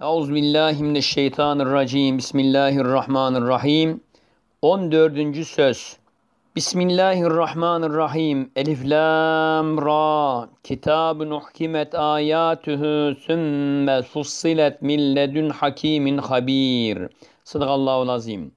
Euzubillahimineşşeytanirracim. Bismillahirrahmanirrahim. 14. söz. Bismillahirrahmanirrahim. Elif lam ra. Kitabun uhkimet ayatuhu sümme fussilet min ledun hakimin habir. Sadakallahu azim.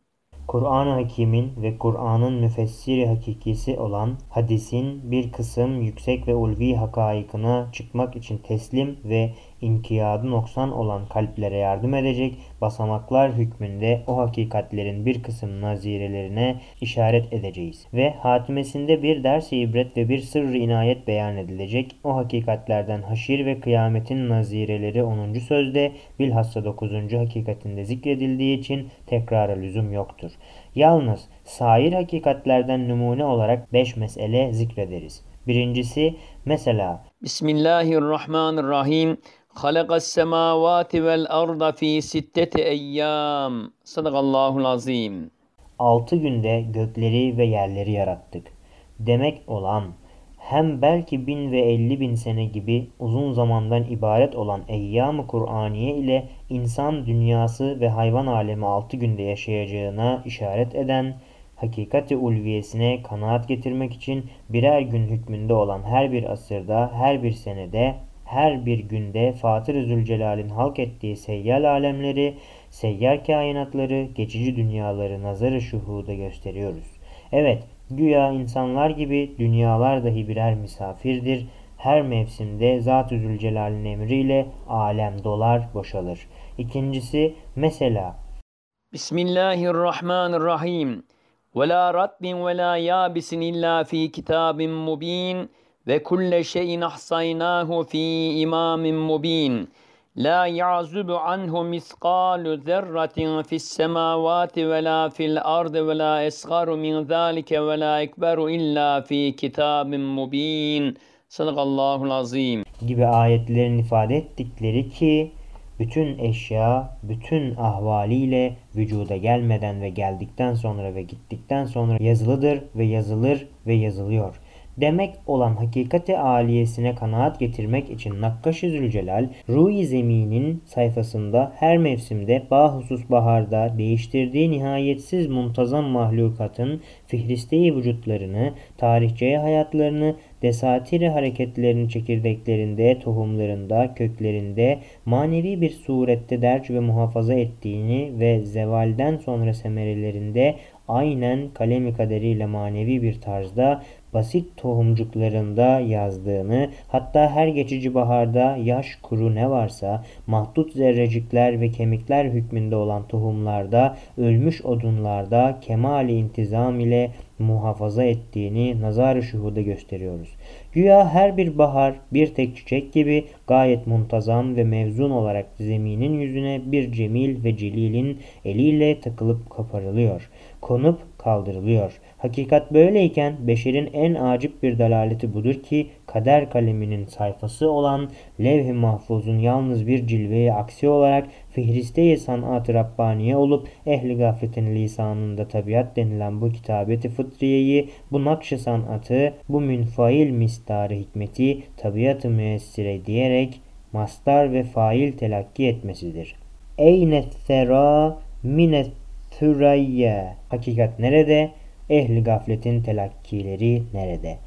Kur'an-ı Hakîm'in ve Kur'an'ın müfessiri hakikisi olan hadisin bir kısım yüksek ve ulvi hakaikına çıkmak için teslim ve inkiyadı noksan olan kalplere yardım edecek basamaklar hükmünde o hakikatlerin bir kısım nazirelerine işaret edeceğiz. Ve hatimesinde bir ders-i ibret ve bir sırrı inayet beyan edilecek. O hakikatlerden haşir ve kıyametin nazireleri 10. sözde bilhassa 9. hakikatinde zikredildiği için tekrara lüzum yoktur. Yalnız sair hakikatlerden numune olarak 5 mesele zikrederiz. Birincisi mesela Bismillahirrahmanirrahim. Halakas semavati vel arda fi sitteti eyyam. Sadakallahul azim. Altı günde gökleri ve yerleri yarattık. Demek olan hem belki bin ve elli bin sene gibi uzun zamandan ibaret olan eyyam-ı Kur'aniye ile insan dünyası ve hayvan alemi altı günde yaşayacağına işaret eden, hakikati ulviyesine kanaat getirmek için birer gün hükmünde olan her bir asırda, her bir senede her bir günde Fatır-ı Zülcelal'in halk ettiği seyyal alemleri, seyyar kainatları, geçici dünyaları nazarı şuhuda gösteriyoruz. Evet, güya insanlar gibi dünyalar dahi birer misafirdir. Her mevsimde Zat-ı Zülcelal'in emriyle alem dolar, boşalır. İkincisi mesela Bismillahirrahmanirrahim. Ve la rabbin ve la yabisin illa fi kitabin mubin ve kulle şeyin ahsaynahu fi imamin mubin. La ya'zubu anhu miskalu zerratin fis semavati ve la fil ardı ve la esgaru min zalike ve la ekberu illa fi kitabin mubin. Sadakallahul azim. gibi ayetlerin ifade ettikleri ki bütün eşya, bütün ahvaliyle vücuda gelmeden ve geldikten sonra ve gittikten sonra yazılıdır ve yazılır ve yazılıyor demek olan hakikati aliyesine kanaat getirmek için Nakkaş-ı Zülcelal, Ruhi Zemin'in sayfasında her mevsimde bahusus baharda değiştirdiği nihayetsiz muntazam mahlukatın fihristeyi vücutlarını, tarihçeye hayatlarını, desatiri hareketlerini çekirdeklerinde, tohumlarında, köklerinde manevi bir surette derc ve muhafaza ettiğini ve zevalden sonra semerelerinde aynen kalemi kaderiyle manevi bir tarzda basit tohumcuklarında yazdığını, hatta her geçici baharda yaş kuru ne varsa mahdut zerrecikler ve kemikler hükmünde olan tohumlarda, ölmüş odunlarda kemali intizam ile muhafaza ettiğini nazar-ı şuhuda gösteriyoruz. Güya her bir bahar bir tek çiçek gibi gayet muntazam ve mevzun olarak zeminin yüzüne bir cemil ve celilin eliyle takılıp kaparılıyor, konup kaldırılıyor. Hakikat böyleyken beşerin en acip bir dalaleti budur ki kader kaleminin sayfası olan levh-i mahfuzun yalnız bir cilveyi aksi olarak fihriste-i sanat-ı Rabbaniye olup ehli gafletin lisanında tabiat denilen bu kitabeti fıtriyeyi, bu nakş sanatı, bu münfail mistarı hikmeti tabiat-ı müessire diyerek mastar ve fail telakki etmesidir. Eyne thera minet thüreyye. Hakikat nerede? Ehli gafletin telakkileri nerede?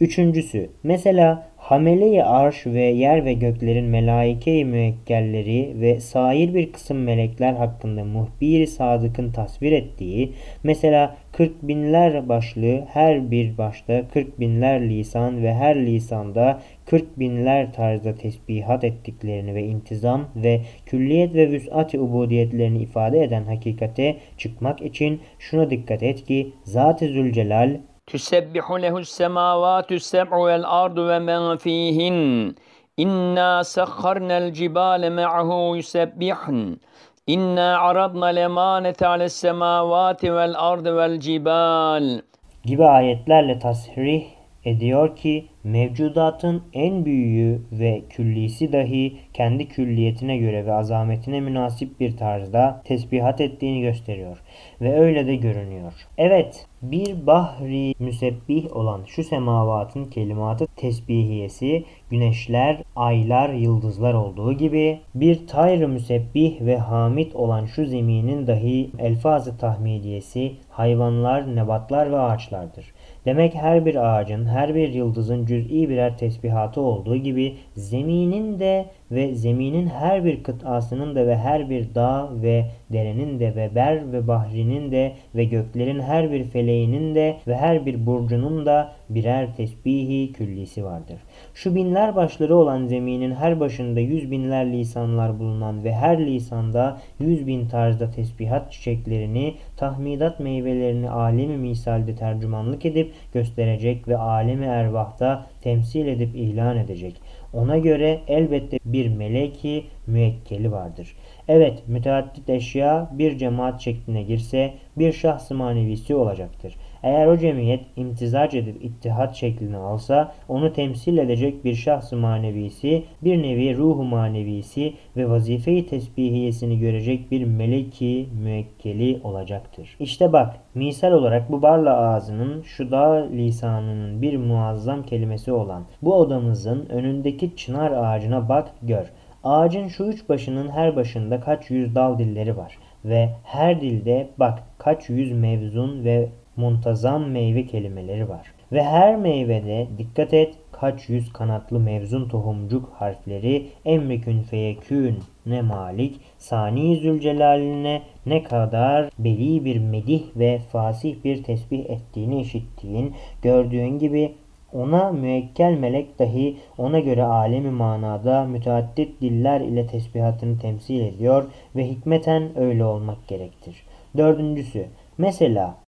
Üçüncüsü, mesela hamele-i arş ve yer ve göklerin melaike-i müekkelleri ve sair bir kısım melekler hakkında muhbir sadıkın tasvir ettiği, mesela kırk binler başlı her bir başta kırk binler lisan ve her lisanda 40 binler tarzda tesbihat ettiklerini ve intizam ve külliyet ve vüs'at-i ubudiyetlerini ifade eden hakikate çıkmak için şuna dikkat et ki Zat-ı Zülcelal Tüsebbihu lehu's semavatü sem'u vel ardu ve men fihin İnna sakharna'l cibale ma'ahu yusebbihun İnna aradna lemanete ales semavati vel ardı vel cibal gibi ayetlerle tasrih ediyor ki mevcudatın en büyüğü ve küllisi dahi kendi külliyetine göre ve azametine münasip bir tarzda tesbihat ettiğini gösteriyor. Ve öyle de görünüyor. Evet, bir bahri müsebbih olan şu semavatın kelimatı tesbihiyesi güneşler, aylar, yıldızlar olduğu gibi bir tayr müsebbih ve hamid olan şu zeminin dahi elfazı tahmidiyesi hayvanlar, nebatlar ve ağaçlardır. Demek her bir ağacın, her bir yıldızın cüz'i birer tesbihatı olduğu gibi zeminin de ve zeminin her bir kıtasının da ve her bir dağ ve derenin de ve ber ve bahrinin de ve göklerin her bir feleğinin de ve her bir burcunun da birer tesbihi küllisi vardır. Şu binler başları olan zeminin her başında yüz binler lisanlar bulunan ve her lisanda yüz bin tarzda tesbihat çiçeklerini, tahmidat meyvelerini alemi misalde tercümanlık edip gösterecek ve alemi ervahta temsil edip ilan edecek. Ona göre elbette bir meleki müekkeli vardır. Evet müteaddit eşya bir cemaat şekline girse bir şahs-ı manevisi olacaktır. Eğer o cemiyet imtizac edip ittihat şeklini alsa onu temsil edecek bir şahs-ı manevisi, bir nevi ruhu manevisi ve vazife-i tesbihiyesini görecek bir meleki müekkeli olacaktır. İşte bak misal olarak bu barla ağzının şu dağ lisanının bir muazzam kelimesi olan bu odamızın önündeki çınar ağacına bak gör. Ağacın şu üç başının her başında kaç yüz dal dilleri var ve her dilde bak kaç yüz mevzun ve muntazam meyve kelimeleri var. Ve her meyvede dikkat et kaç yüz kanatlı mevzun tohumcuk harfleri emrikün feyekün ne malik sani zülcelaline ne kadar beli bir medih ve fasih bir tesbih ettiğini işittiğin gördüğün gibi ona müekkel melek dahi ona göre alemi manada müteaddit diller ile tesbihatını temsil ediyor ve hikmeten öyle olmak gerektir. Dördüncüsü, mesela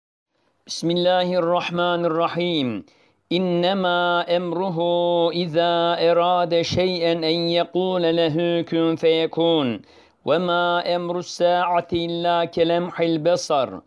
بسم الله الرحمن الرحيم إنما أمره إذا أراد شيئا أن يقول له كن فيكون وما أمر الساعة إلا كلمح البصر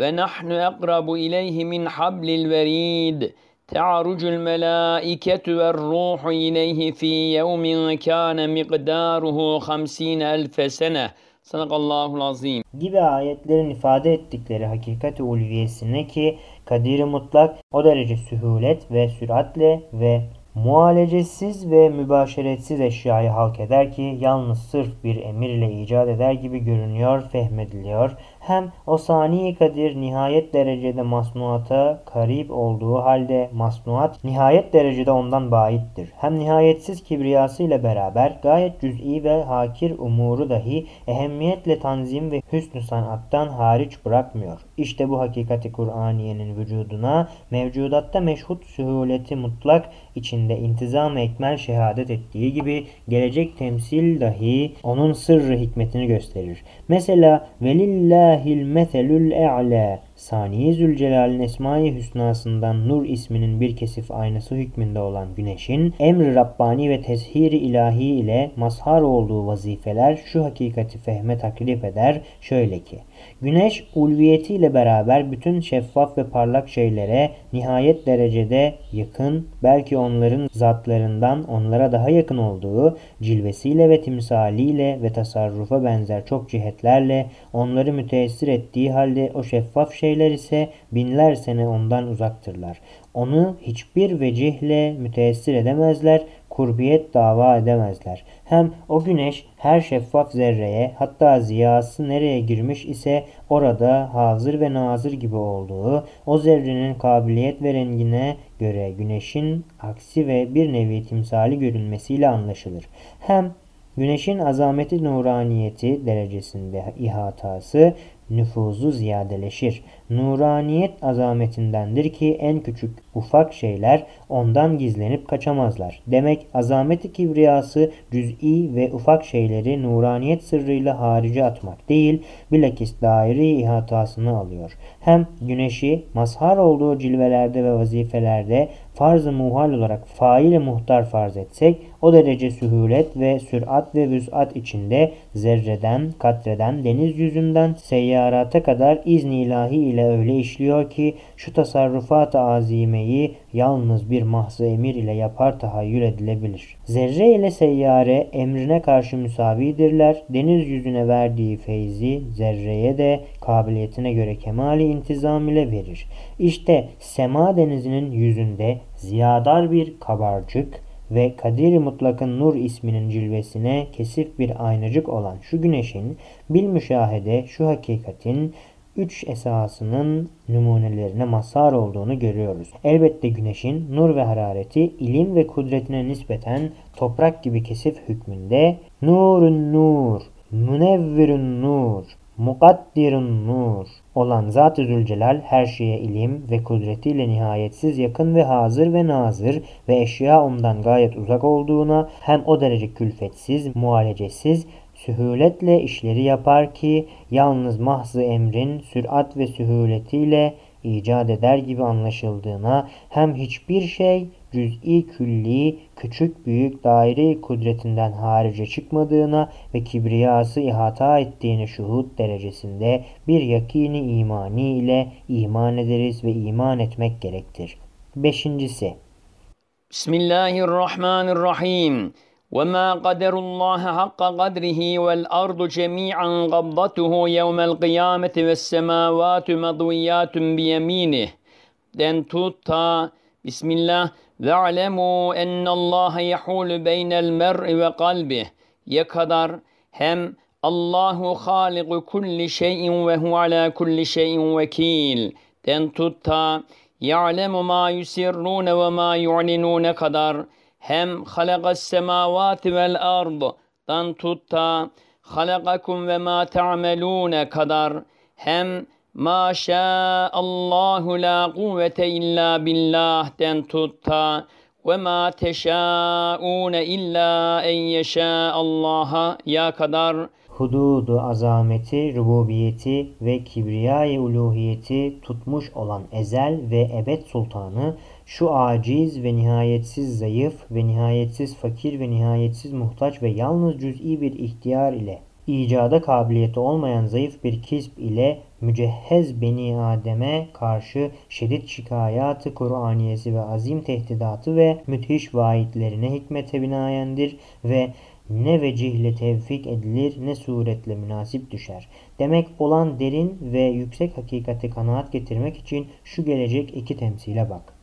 ونحن أقرب إليه من حبل الوريد تعرج الملائكة والروح إليه في يوم كان مقداره خمسين ألف سنة Sadakallahul azim. Gibi ayetlerin ifade ettikleri hakikati ulviyesine ki kadir mutlak o derece sühulet ve süratle ve mualecesiz ve mübaşeretsiz eşyayı halk eder ki yalnız sırf bir emir ile icat eder gibi görünüyor, fehmediliyor hem o sani kadir nihayet derecede masnuata karib olduğu halde masnuat nihayet derecede ondan baittir. Hem nihayetsiz kibriyası ile beraber gayet cüz'i ve hakir umuru dahi ehemmiyetle tanzim ve hüsnü sanattan hariç bırakmıyor. İşte bu hakikati Kur'aniyenin vücuduna mevcudatta meşhut sühuleti mutlak içinde intizam ekmel şehadet ettiği gibi gelecek temsil dahi onun sırrı hikmetini gösterir. Mesela velillah Velillahil meselül e'lâ. Saniye Zülcelal'in Esma-i Hüsnasından Nur isminin bir kesif aynası hükmünde olan güneşin emri Rabbani ve tezhiri ilahi ile mazhar olduğu vazifeler şu hakikati fehme taklif eder şöyle ki Güneş ulviyetiyle beraber bütün şeffaf ve parlak şeylere nihayet derecede yakın, belki onların zatlarından onlara daha yakın olduğu cilvesiyle ve timsaliyle ve tasarrufa benzer çok cihetlerle onları müteessir ettiği halde o şeffaf şeyler ise binler sene ondan uzaktırlar. Onu hiçbir vecihle müteessir edemezler, kurbiyet dava edemezler. Hem o güneş her şeffaf zerreye hatta ziyası nereye girmiş ise orada hazır ve nazır gibi olduğu o zerrenin kabiliyet ve rengine göre güneşin aksi ve bir nevi timsali görünmesiyle anlaşılır. Hem Güneşin azameti nuraniyeti derecesinde ihatası nüfuzu ziyadeleşir. Nuraniyet azametindendir ki en küçük ufak şeyler ondan gizlenip kaçamazlar. Demek azameti kibriyası cüz'i ve ufak şeyleri nuraniyet sırrıyla harice atmak değil, bilakis daire ihatasını alıyor. Hem güneşi mazhar olduğu cilvelerde ve vazifelerde farz-ı muhal olarak faile muhtar farz etsek o derece sühulet ve sürat ve vüsat içinde zerreden, katreden, deniz yüzünden seyyarata kadar izni ilahi ile öyle işliyor ki şu tasarrufat-ı azimeyi yalnız bir mahzı emir ile yapar tahayyül edilebilir. Zerre ile seyyare emrine karşı müsavidirler. Deniz yüzüne verdiği feyzi zerreye de kabiliyetine göre kemali intizam ile verir. İşte sema denizinin yüzünde ziyadar bir kabarcık, ve Kadir-i Mutlak'ın Nur isminin cilvesine kesif bir aynacık olan şu güneşin bil müşahede şu hakikatin üç esasının numunelerine mazhar olduğunu görüyoruz. Elbette güneşin nur ve harareti ilim ve kudretine nispeten toprak gibi kesif hükmünde nurun nur, münevvirun nur, mukaddirun nur olan Zat-ı Zülcelal her şeye ilim ve kudretiyle nihayetsiz yakın ve hazır ve nazır ve eşya ondan gayet uzak olduğuna hem o derece külfetsiz, muhalecesiz, sühuletle işleri yapar ki yalnız mahzı emrin sürat ve sühuletiyle icat eder gibi anlaşıldığına hem hiçbir şey cüz'i külli, küçük büyük daire kudretinden harice çıkmadığına ve kibriyası ihata ettiğini şuhud derecesinde bir yakini imani ile iman ederiz ve iman etmek gerektir. Beşincisi Bismillahirrahmanirrahim. وما قدر الله حق قدره والأرض جميعا قبضته يوم القيامة والسماوات مضويات بيمينه den tut ta Bismillah ve alemu ennallaha yahulu beynel mer'i ve kalbi ye kadar hem Allahu haliku kulli şeyin ve hu ala kulli şeyin vekil den tut ta ya'lemu ma yusirrune ve ma yu'linune kadar hem halakas semavati vel ard dan tut ta halakakum ve ma ta'melune kadar. Hem Ma Allahu la kuvvete illa billah'ten tutta ve ma teşaune illa en yeşâ Allah'a ya kadar. Hududu azameti, rububiyeti ve kibriyayı uluhiyeti tutmuş olan ezel ve ebed sultanı şu aciz ve nihayetsiz zayıf ve nihayetsiz fakir ve nihayetsiz muhtaç ve yalnız cüz'i bir ihtiyar ile icada kabiliyeti olmayan zayıf bir kisp ile mücehhez beni Adem'e karşı şiddet şikayatı Kur'aniyesi ve azim tehdidatı ve müthiş vaidlerine hikmete binayendir ve ne vecihle tevfik edilir ne suretle münasip düşer. Demek olan derin ve yüksek hakikati kanaat getirmek için şu gelecek iki temsile bak.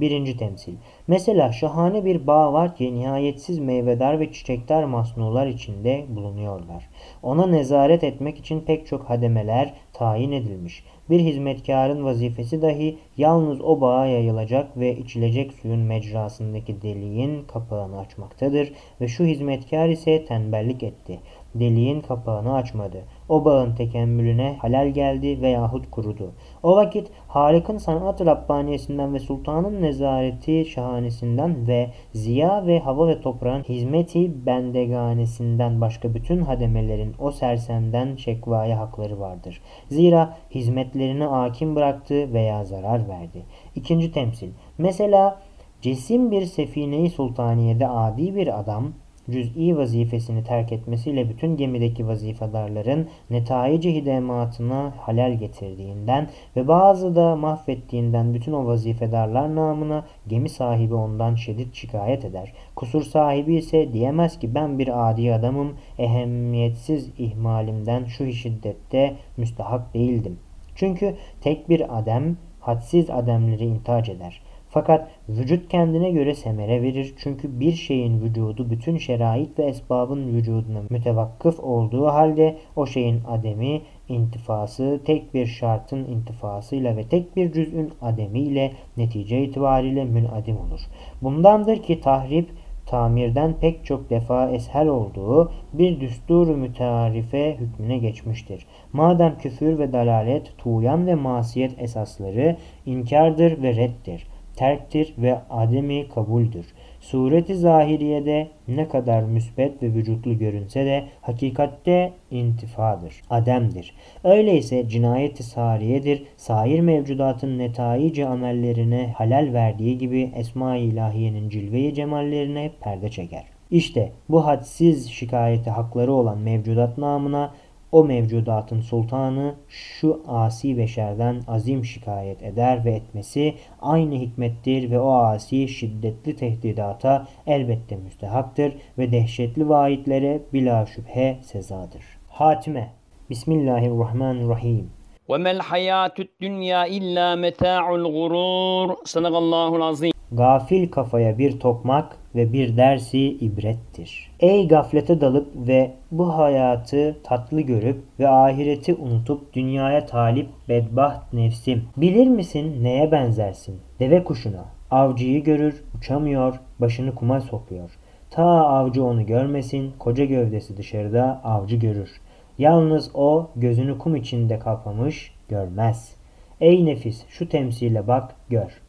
Birinci temsil. Mesela şahane bir bağ var ki nihayetsiz meyvedar ve çiçekler masnular içinde bulunuyorlar. Ona nezaret etmek için pek çok hademeler tayin edilmiş. Bir hizmetkarın vazifesi dahi yalnız o bağa yayılacak ve içilecek suyun mecrasındaki deliğin kapağını açmaktadır ve şu hizmetkar ise tembellik etti. Deliğin kapağını açmadı. O bağın tekemmülüne halal geldi veyahut kurudu. O vakit Halik'in sanat-ı Rabbaniyesinden ve sultanın nezareti şahanesinden ve ziya ve hava ve toprağın hizmeti bendeganesinden başka bütün hademelerin o sersemden şekvaya hakları vardır. Zira hizmetlerini hakim bıraktı veya zarar verdi. İkinci temsil. Mesela cesim bir sefine-i sultaniyede adi bir adam cüz'i vazifesini terk etmesiyle bütün gemideki vazifedarların netaici hidematına halal getirdiğinden ve bazı da mahvettiğinden bütün o vazifedarlar namına gemi sahibi ondan şiddet şikayet eder. Kusur sahibi ise diyemez ki ben bir adi adamım, ehemmiyetsiz ihmalimden şu şiddette müstahak değildim. Çünkü tek bir adem hadsiz ademleri intac eder. Fakat vücut kendine göre semere verir. Çünkü bir şeyin vücudu bütün şerait ve esbabın vücuduna mütevakkıf olduğu halde o şeyin ademi, intifası tek bir şartın intifasıyla ve tek bir cüz'ün ademiyle netice itibariyle münadim olur. Bundandır ki tahrip tamirden pek çok defa eshel olduğu bir düstur mütearife hükmüne geçmiştir. Madem küfür ve dalalet, tuğyan ve masiyet esasları inkardır ve reddir terktir ve ademi kabuldür. Sureti zahiriyede ne kadar müsbet ve vücutlu görünse de hakikatte intifadır, ademdir. Öyleyse cinayeti sariyedir, sair mevcudatın netaici amellerine halal verdiği gibi Esma-i İlahiye'nin cilve cemallerine perde çeker. İşte bu hadsiz şikayeti hakları olan mevcudat namına o mevcudatın sultanı şu asi beşerden azim şikayet eder ve etmesi aynı hikmettir ve o asi şiddetli tehdidata elbette müstehaktır ve dehşetli vaitlere bila şüphe sezadır. Hatime Bismillahirrahmanirrahim. وَمَا الْحَيَاةُ الدُّنْيَا إِلَّا مَتَاعُ الْغُرُورِ صَدَقَ اللّٰهُ الْعَظِيمُ Gafil kafaya bir tokmak ve bir dersi ibrettir. Ey gaflete dalıp ve bu hayatı tatlı görüp ve ahireti unutup dünyaya talip bedbaht nefsim. Bilir misin neye benzersin? Deve kuşuna. Avcıyı görür, uçamıyor, başını kuma sokuyor. Ta avcı onu görmesin, koca gövdesi dışarıda avcı görür. Yalnız o gözünü kum içinde kapamış, görmez. Ey nefis şu temsile bak, gör.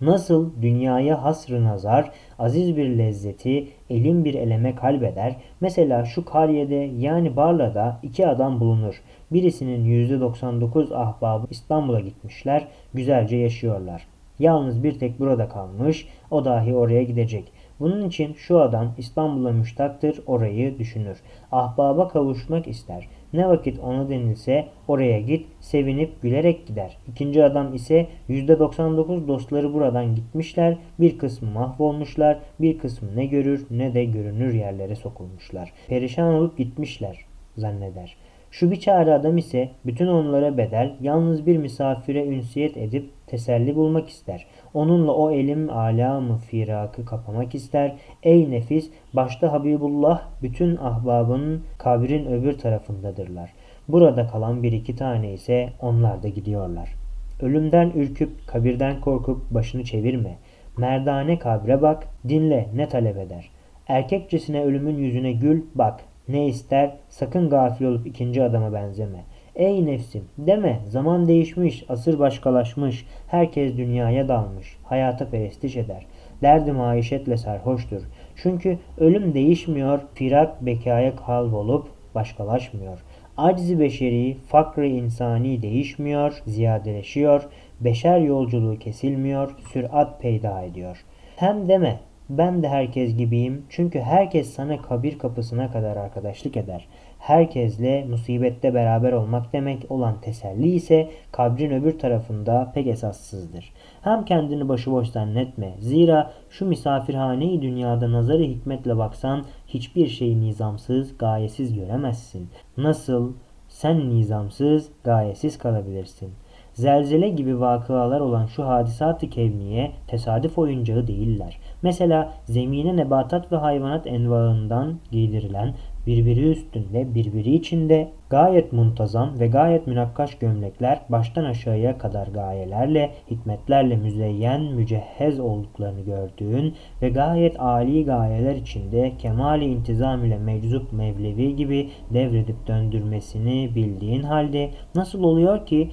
Nasıl dünyaya hasrı nazar, aziz bir lezzeti, elin bir eleme kalbeder. Mesela şu kariyede yani Barla'da iki adam bulunur. Birisinin %99 ahbabı İstanbul'a gitmişler, güzelce yaşıyorlar. Yalnız bir tek burada kalmış, o dahi oraya gidecek. Bunun için şu adam İstanbul'a müştaktır, orayı düşünür. Ahbaba kavuşmak ister. Ne vakit ona denilse oraya git, sevinip gülerek gider. İkinci adam ise %99 dostları buradan gitmişler, bir kısmı mahvolmuşlar, bir kısmı ne görür ne de görünür yerlere sokulmuşlar. Perişan olup gitmişler zanneder. Şu biçare adam ise bütün onlara bedel yalnız bir misafire ünsiyet edip teselli bulmak ister. Onunla o elim alamı firakı kapamak ister. Ey nefis başta Habibullah bütün ahbabının kabrin öbür tarafındadırlar. Burada kalan bir iki tane ise onlar da gidiyorlar. Ölümden ürküp kabirden korkup başını çevirme. Merdane kabre bak dinle ne talep eder. Erkekçesine ölümün yüzüne gül bak ne ister sakın gafil olup ikinci adama benzeme. Ey nefsim deme zaman değişmiş, asır başkalaşmış, herkes dünyaya dalmış, hayata perestiş eder. Derdi maişetle sarhoştur. Çünkü ölüm değişmiyor, firak bekaya kalbolup başkalaşmıyor. Aczi beşeri, fakr insani değişmiyor, ziyadeleşiyor, beşer yolculuğu kesilmiyor, sürat peyda ediyor. Hem deme ben de herkes gibiyim çünkü herkes sana kabir kapısına kadar arkadaşlık eder. Herkesle musibette beraber olmak demek olan teselli ise kabrin öbür tarafında pek esassızdır. Hem kendini başıboş zannetme. Zira şu misafirhaneyi dünyada nazarı hikmetle baksan hiçbir şeyi nizamsız, gayesiz göremezsin. Nasıl sen nizamsız, gayesiz kalabilirsin. Zelzele gibi vakıalar olan şu hadisat-ı kevniye tesadüf oyuncağı değiller. Mesela zemine nebatat ve hayvanat envaından giydirilen birbiri üstünde birbiri içinde gayet muntazam ve gayet münakkaş gömlekler baştan aşağıya kadar gayelerle, hikmetlerle müzeyyen, mücehhez olduklarını gördüğün ve gayet âli gayeler içinde kemali intizam ile meczup mevlevi gibi devredip döndürmesini bildiğin halde nasıl oluyor ki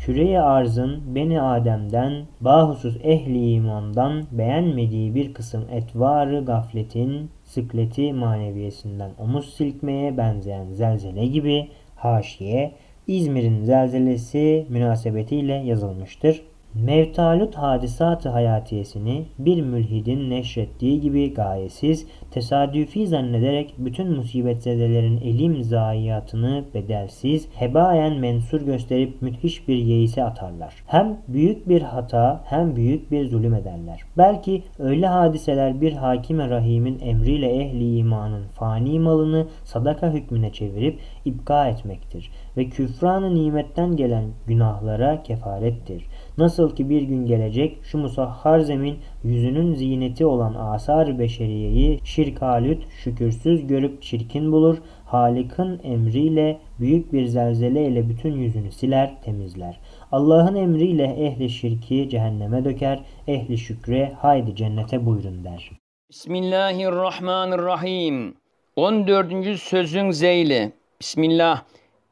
Küre-i arzın Beni Adem'den, bahusus ehli imandan beğenmediği bir kısım etvarı gafletin sıkleti maneviyesinden omuz silkmeye benzeyen zelzele gibi haşiye İzmir'in zelzelesi münasebetiyle yazılmıştır. Mevtalut hadisat-ı hayatiyesini bir mülhidin neşrettiği gibi gayesiz, tesadüfi zannederek bütün musibetzedelerin elim zayiatını bedelsiz, hebayen mensur gösterip müthiş bir yeise atarlar. Hem büyük bir hata hem büyük bir zulüm ederler. Belki öyle hadiseler bir hakime rahimin emriyle ehli imanın fani malını sadaka hükmüne çevirip ipka etmektir ve küfranı nimetten gelen günahlara kefarettir. Nasıl ki bir gün gelecek şu musahhar zemin yüzünün zineti olan asar beşeriyeyi şirkalüt şükürsüz görüp çirkin bulur. Halik'in emriyle büyük bir zelzele ile bütün yüzünü siler, temizler. Allah'ın emriyle ehli şirki cehenneme döker, ehli şükre haydi cennete buyurun der. Bismillahirrahmanirrahim. 14. sözün zeyli. Bismillah.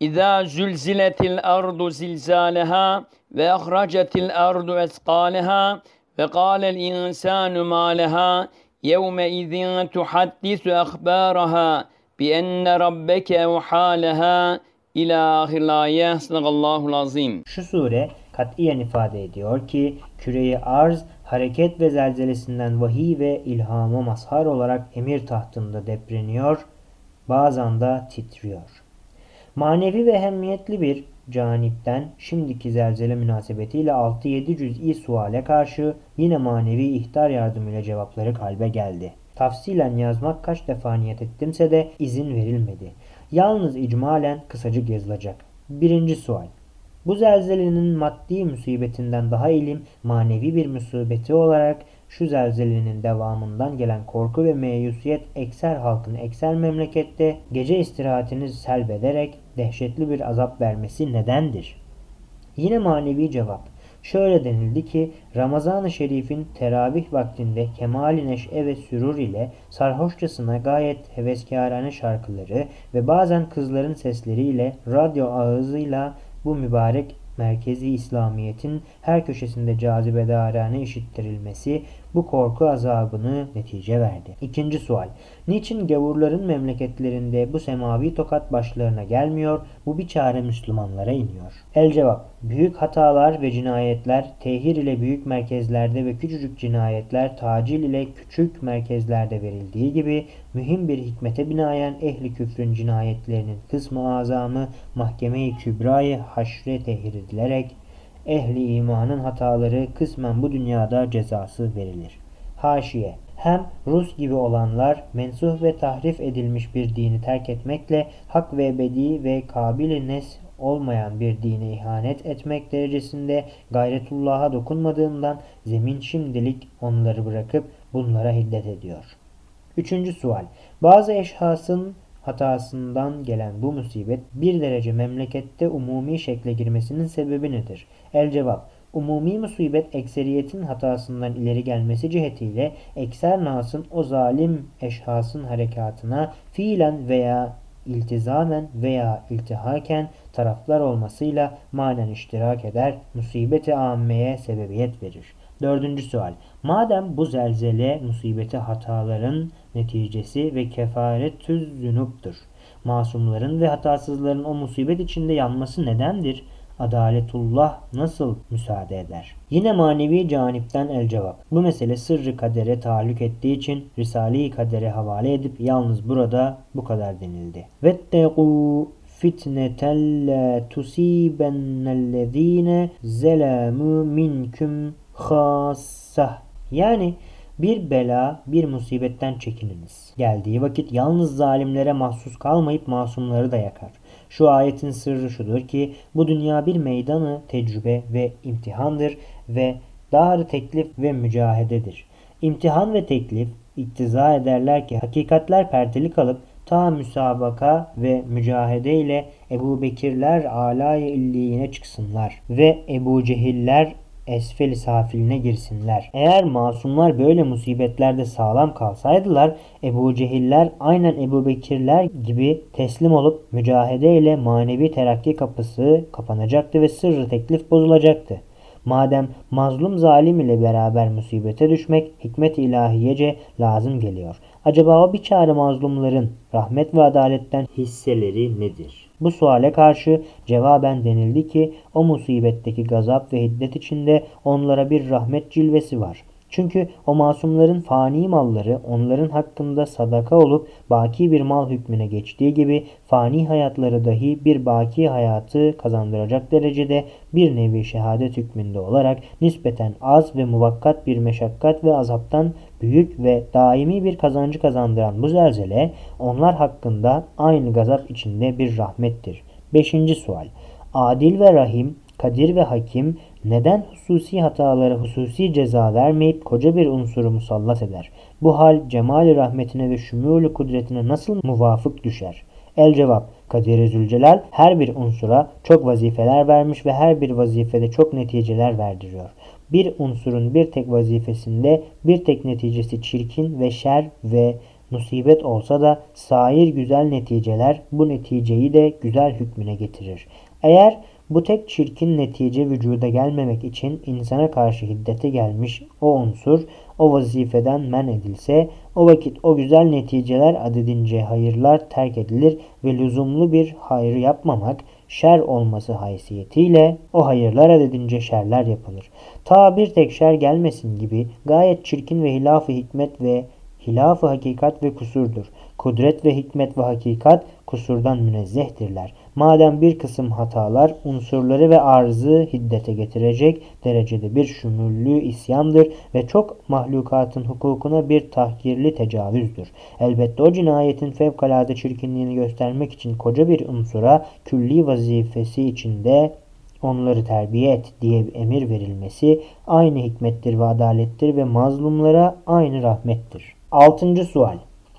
İza zülziletil ardu zilzaleha ve ahracetil ardu esqaleha ve kâlel insanu ma leha yevme izin tuhaddisu akhbaraha bi enne rabbeke evhâleha ila ahirlâye sadakallahu azim. Şu sure katiyen ifade ediyor ki küreyi arz hareket ve zelzelesinden vahiy ve ilhama mazhar olarak emir tahtında depreniyor, bazen de titriyor. Manevi ve ehemmiyetli bir canipten şimdiki zelzele münasebetiyle 6-7 cüz'i suale karşı yine manevi ihtar yardımıyla cevapları kalbe geldi. Tafsilen yazmak kaç defa niyet ettimse de izin verilmedi. Yalnız icmalen kısacık yazılacak. Birinci sual. Bu zelzelenin maddi musibetinden daha ilim, manevi bir musibeti olarak şu zelzelenin devamından gelen korku ve meyusiyet ekser halkın ekser memlekette gece istirahatini selbederek dehşetli bir azap vermesi nedendir? Yine manevi cevap. Şöyle denildi ki Ramazan-ı Şerif'in teravih vaktinde kemali neşe ve sürur ile sarhoşçasına gayet heveskârane şarkıları ve bazen kızların sesleriyle radyo ağzıyla bu mübarek merkezi İslamiyet'in her köşesinde cazibedarane işittirilmesi bu korku azabını netice verdi. İkinci sual. Niçin gavurların memleketlerinde bu semavi tokat başlarına gelmiyor, bu bir çare Müslümanlara iniyor? El cevap. Büyük hatalar ve cinayetler tehir ile büyük merkezlerde ve küçücük cinayetler tacil ile küçük merkezlerde verildiği gibi mühim bir hikmete binaen ehli küfrün cinayetlerinin kısmı azamı mahkeme-i kübrayı haşre tehir edilerek ehli imanın hataları kısmen bu dünyada cezası verilir. Haşiye hem Rus gibi olanlar mensuh ve tahrif edilmiş bir dini terk etmekle hak ve ebedi ve kabili nes olmayan bir dine ihanet etmek derecesinde gayretullah'a dokunmadığından zemin şimdilik onları bırakıp bunlara hiddet ediyor. Üçüncü sual. Bazı eşhasın hatasından gelen bu musibet bir derece memlekette umumi şekle girmesinin sebebi nedir? El cevap. Umumi musibet ekseriyetin hatasından ileri gelmesi cihetiyle ekser nasın o zalim eşhasın harekatına fiilen veya iltizamen veya iltihaken taraflar olmasıyla manen iştirak eder, musibeti ammeye sebebiyet verir. Dördüncü sual. Madem bu zelzele musibeti hataların neticesi ve kefaret tüz zünuptur. Masumların ve hatasızların o musibet içinde yanması nedendir? Adaletullah nasıl müsaade eder? Yine manevi canipten el cevap. Bu mesele sırrı kadere taalluk ettiği için Risale-i Kader'e havale edip yalnız burada bu kadar denildi. Vettegû fitneten la tusibennellezine zelamu minkum hassah. Yani bir bela, bir musibetten çekininiz. Geldiği vakit yalnız zalimlere mahsus kalmayıp masumları da yakar. Şu ayetin sırrı şudur ki bu dünya bir meydanı tecrübe ve imtihandır ve dar teklif ve mücahededir. İmtihan ve teklif iktiza ederler ki hakikatler perteli kalıp ta müsabaka ve mücahede ile Ebu Bekirler alay illiğine çıksınlar ve Ebu Cehiller esfeli safiline girsinler. Eğer masumlar böyle musibetlerde sağlam kalsaydılar Ebu Cehiller aynen Ebu Bekirler gibi teslim olup mücahede ile manevi terakki kapısı kapanacaktı ve sırrı teklif bozulacaktı. Madem mazlum zalim ile beraber musibete düşmek hikmet ilahiyece lazım geliyor. Acaba o bir çare mazlumların rahmet ve adaletten hisseleri nedir? Bu suale karşı cevaben denildi ki o musibetteki gazap ve hiddet içinde onlara bir rahmet cilvesi var. Çünkü o masumların fani malları onların hakkında sadaka olup baki bir mal hükmüne geçtiği gibi fani hayatları dahi bir baki hayatı kazandıracak derecede bir nevi şehadet hükmünde olarak nispeten az ve muvakkat bir meşakkat ve azaptan büyük ve daimi bir kazancı kazandıran bu zelzele onlar hakkında aynı gazap içinde bir rahmettir. Beşinci sual. Adil ve Rahim, Kadir ve Hakim neden hususi hatalara hususi ceza vermeyip koca bir unsuru musallat eder? Bu hal cemali rahmetine ve şümülü kudretine nasıl muvafık düşer? El cevap Kadir Zülcelal her bir unsura çok vazifeler vermiş ve her bir vazifede çok neticeler verdiriyor. Bir unsurun bir tek vazifesinde bir tek neticesi çirkin ve şer ve musibet olsa da sair güzel neticeler bu neticeyi de güzel hükmüne getirir. Eğer bu tek çirkin netice vücuda gelmemek için insana karşı hiddete gelmiş o unsur o vazifeden men edilse o vakit o güzel neticeler adedince hayırlar terk edilir ve lüzumlu bir hayrı yapmamak şer olması haysiyetiyle o hayırlar edince şerler yapılır. Ta bir tek şer gelmesin gibi gayet çirkin ve hilaf-ı hikmet ve hilaf-ı hakikat ve kusurdur. Kudret ve hikmet ve hakikat kusurdan münezzehtirler. Madem bir kısım hatalar unsurları ve arzı hiddete getirecek derecede bir şümüllü isyandır ve çok mahlukatın hukukuna bir tahkirli tecavüzdür. Elbette o cinayetin fevkalade çirkinliğini göstermek için koca bir unsura külli vazifesi içinde onları terbiye et diye bir emir verilmesi aynı hikmettir ve adalettir ve mazlumlara aynı rahmettir. Altıncı sual.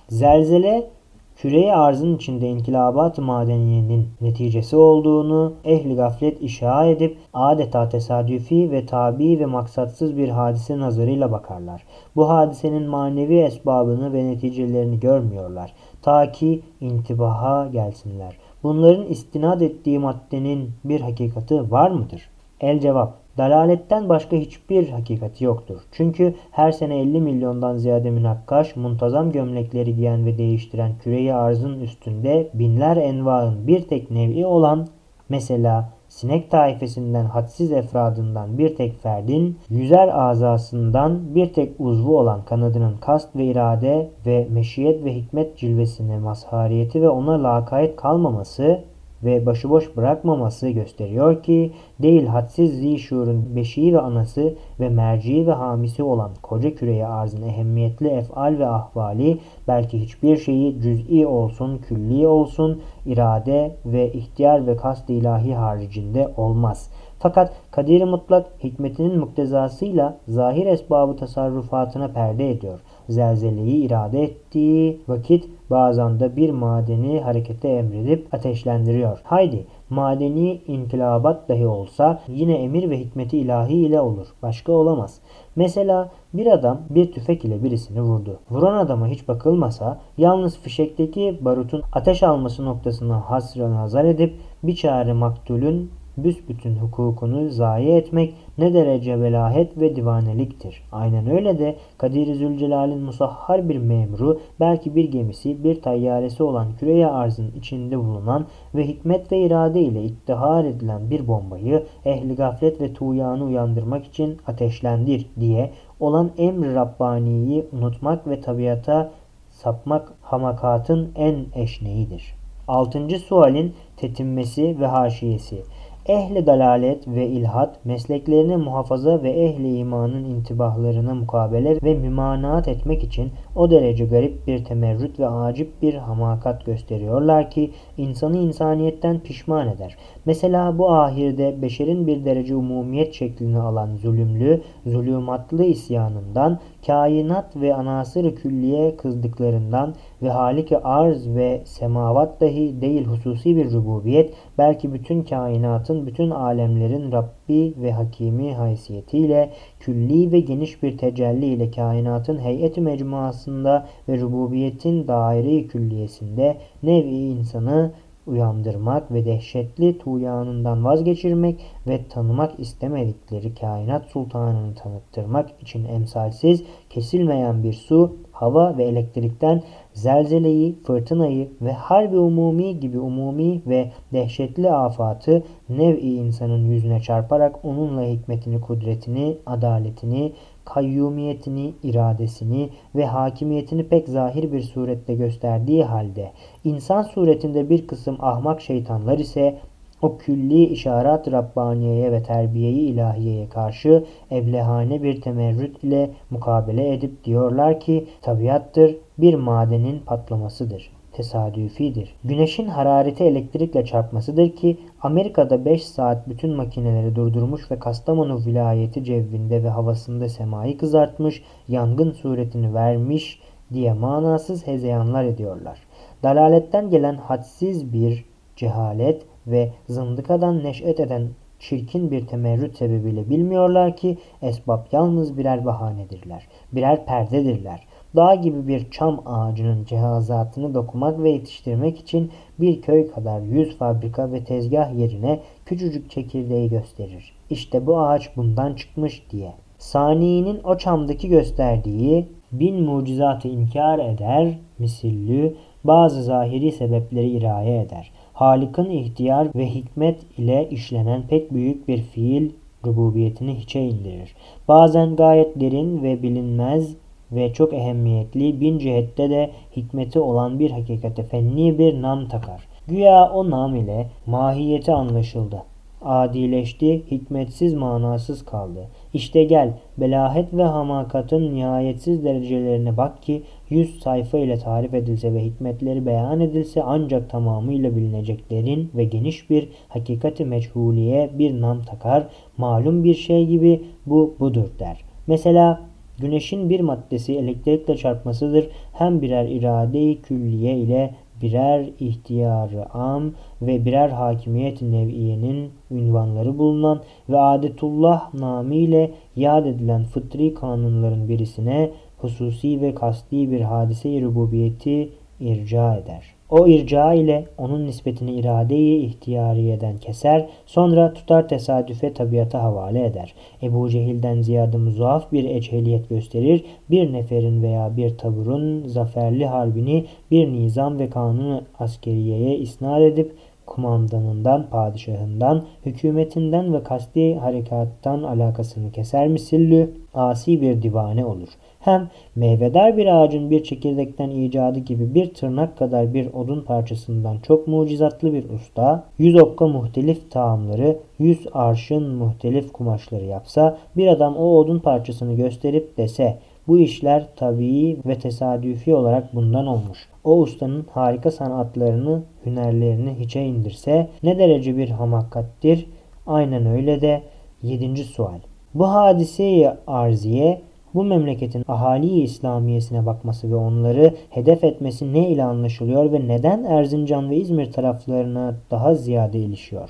Zelzele küreyi arzın içinde inkilabat madeniyenin neticesi olduğunu ehli gaflet işa edip adeta tesadüfi ve tabi ve maksatsız bir hadise nazarıyla bakarlar. Bu hadisenin manevi esbabını ve neticelerini görmüyorlar. Ta ki intibaha gelsinler. Bunların istinad ettiği maddenin bir hakikati var mıdır? El cevap Dalaletten başka hiçbir hakikati yoktur. Çünkü her sene 50 milyondan ziyade münakkaş, muntazam gömlekleri giyen ve değiştiren küreyi arzın üstünde binler envaın bir tek nevi olan mesela sinek taifesinden hadsiz efradından bir tek ferdin, yüzer azasından bir tek uzvu olan kanadının kast ve irade ve meşiyet ve hikmet cilvesine mazhariyeti ve ona lakayet kalmaması ve başıboş bırakmaması gösteriyor ki değil hadsiz zişurun beşiği ve anası ve merciği ve hamisi olan koca küreye arzın ehemmiyetli efal ve ahvali belki hiçbir şeyi cüz'i olsun, külli olsun, irade ve ihtiyar ve kast ilahi haricinde olmaz. Fakat kadir mutlak hikmetinin muktezasıyla zahir esbabı tasarrufatına perde ediyor. Zelzeleyi irade ettiği vakit bazen de bir madeni harekete emredip ateşlendiriyor. Haydi madeni inkılabat dahi olsa yine emir ve hikmeti ilahi ile olur. Başka olamaz. Mesela bir adam bir tüfek ile birisini vurdu. Vuran adama hiç bakılmasa yalnız fişekteki barutun ateş alması noktasına hasra nazar edip bir çare maktulün büsbütün hukukunu zayi etmek ne derece velahet ve divaneliktir. Aynen öyle de Kadir-i Zülcelal'in musahhar bir memuru, belki bir gemisi, bir tayyaresi olan küreye arzın içinde bulunan ve hikmet ve irade ile iktihar edilen bir bombayı ehli gaflet ve tuğyanı uyandırmak için ateşlendir diye olan emr Rabbani'yi unutmak ve tabiata sapmak hamakatın en eşneğidir. Altıncı sualin tetinmesi ve haşiyesi. Ehli dalalet ve ilhat mesleklerini muhafaza ve ehli imanın intibahlarına mukabele ve mümanaat etmek için o derece garip bir temerrüt ve acip bir hamakat gösteriyorlar ki insanı insaniyetten pişman eder. Mesela bu ahirde beşerin bir derece umumiyet şeklini alan zulümlü, zulümatlı isyanından, kainat ve anasır külliye kızdıklarından ve haliki arz ve semavat dahi değil hususi bir rububiyet, belki bütün kainatın, bütün alemlerin Rabbi ve Hakimi haysiyetiyle külli ve geniş bir tecelli ile kainatın heyeti mecmuasında ve rububiyetin daire külliyesinde nevi insanı uyandırmak ve dehşetli tuğyanından vazgeçirmek ve tanımak istemedikleri kainat sultanını tanıttırmak için emsalsiz, kesilmeyen bir su, hava ve elektrikten zelzeleyi, fırtınayı ve harbi umumi gibi umumi ve dehşetli afatı nev'i insanın yüzüne çarparak onunla hikmetini, kudretini, adaletini, kayyumiyetini, iradesini ve hakimiyetini pek zahir bir surette gösterdiği halde insan suretinde bir kısım ahmak şeytanlar ise o külli işaret Rabbaniye'ye ve terbiyeyi ilahiyeye karşı evlehane bir temerrüt ile mukabele edip diyorlar ki tabiattır bir madenin patlamasıdır tesadüfidir. Güneşin harareti elektrikle çarpmasıdır ki Amerika'da 5 saat bütün makineleri durdurmuş ve Kastamonu vilayeti cevvinde ve havasında semayı kızartmış, yangın suretini vermiş diye manasız hezeyanlar ediyorlar. Dalaletten gelen hadsiz bir cehalet ve zındıkadan neş'et eden çirkin bir temerrüt sebebiyle bilmiyorlar ki esbab yalnız birer bahanedirler, birer perdedirler. Dağ gibi bir çam ağacının cihazatını dokumak ve yetiştirmek için bir köy kadar yüz fabrika ve tezgah yerine küçücük çekirdeği gösterir. İşte bu ağaç bundan çıkmış diye. Sani'nin o çamdaki gösterdiği bin mucizatı inkar eder, misillü bazı zahiri sebepleri iraya eder. Halık'ın ihtiyar ve hikmet ile işlenen pek büyük bir fiil rububiyetini hiçe indirir. Bazen gayet derin ve bilinmez ve çok ehemmiyetli bin cihette de hikmeti olan bir hakikate fenni bir nam takar. Güya o nam ile mahiyeti anlaşıldı. Adileşti, hikmetsiz manasız kaldı. İşte gel, belahet ve hamakatın nihayetsiz derecelerine bak ki yüz sayfa ile tarif edilse ve hikmetleri beyan edilse ancak tamamıyla bilineceklerin ve geniş bir hakikati meçhuliye bir nam takar, malum bir şey gibi bu budur der. Mesela Güneşin bir maddesi elektrikle çarpmasıdır. Hem birer irade-i külliye ile birer ihtiyarı am ve birer hakimiyet nev'iyenin ünvanları bulunan ve adetullah namiyle yad edilen fıtri kanunların birisine hususi ve kasti bir hadise-i rububiyeti irca eder. O irca ile onun nispetini iradeyi ihtiyariyeden keser, sonra tutar tesadüfe tabiata havale eder. Ebu Cehil'den ziyade muzaaf bir eçheliyet gösterir, bir neferin veya bir taburun zaferli harbini bir nizam ve kanun askeriyeye isnat edip kumandanından, padişahından, hükümetinden ve kasti harekattan alakasını keser misillü asi bir divane olur. Hem meyvedar bir ağacın bir çekirdekten icadı gibi bir tırnak kadar bir odun parçasından çok mucizatlı bir usta, yüz okka muhtelif taamları, yüz arşın muhtelif kumaşları yapsa, bir adam o odun parçasını gösterip dese, bu işler tabii ve tesadüfi olarak bundan olmuş. O ustanın harika sanatlarını, hünerlerini hiçe indirse ne derece bir hamakattir. Aynen öyle de yedinci sual. Bu hadiseyi arziye bu memleketin ahali İslamiyesine bakması ve onları hedef etmesi ne ile anlaşılıyor ve neden Erzincan ve İzmir taraflarına daha ziyade ilişiyor?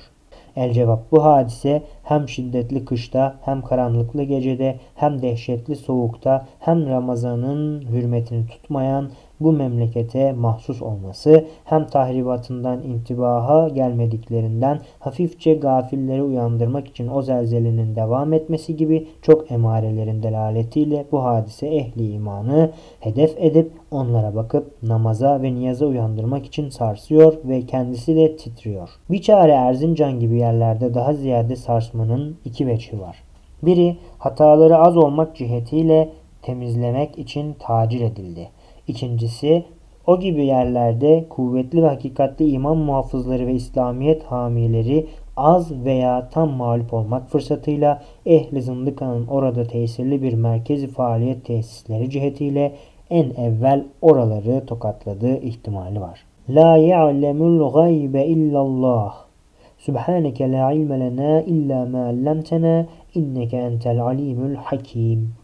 El cevap bu hadise hem şiddetli kışta hem karanlıklı gecede hem dehşetli soğukta hem Ramazan'ın hürmetini tutmayan bu memlekete mahsus olması hem tahribatından intibaha gelmediklerinden hafifçe gafilleri uyandırmak için o zelzelenin devam etmesi gibi çok emarelerin delaletiyle bu hadise ehli imanı hedef edip onlara bakıp namaza ve niyaza uyandırmak için sarsıyor ve kendisi de titriyor. Biçare Erzincan gibi yerlerde daha ziyade sarsmanın iki veçhi var. Biri hataları az olmak cihetiyle temizlemek için tacil edildi. İkincisi o gibi yerlerde kuvvetli ve hakikatli iman muhafızları ve İslamiyet hamileri az veya tam mağlup olmak fırsatıyla ehli zındıkanın orada tesirli bir merkezi faaliyet tesisleri cihetiyle en evvel oraları tokatladığı ihtimali var. La ya'lemul gaybe illallah. Subhaneke la ilme lena illa ma allamtena inneke entel alimul hakim.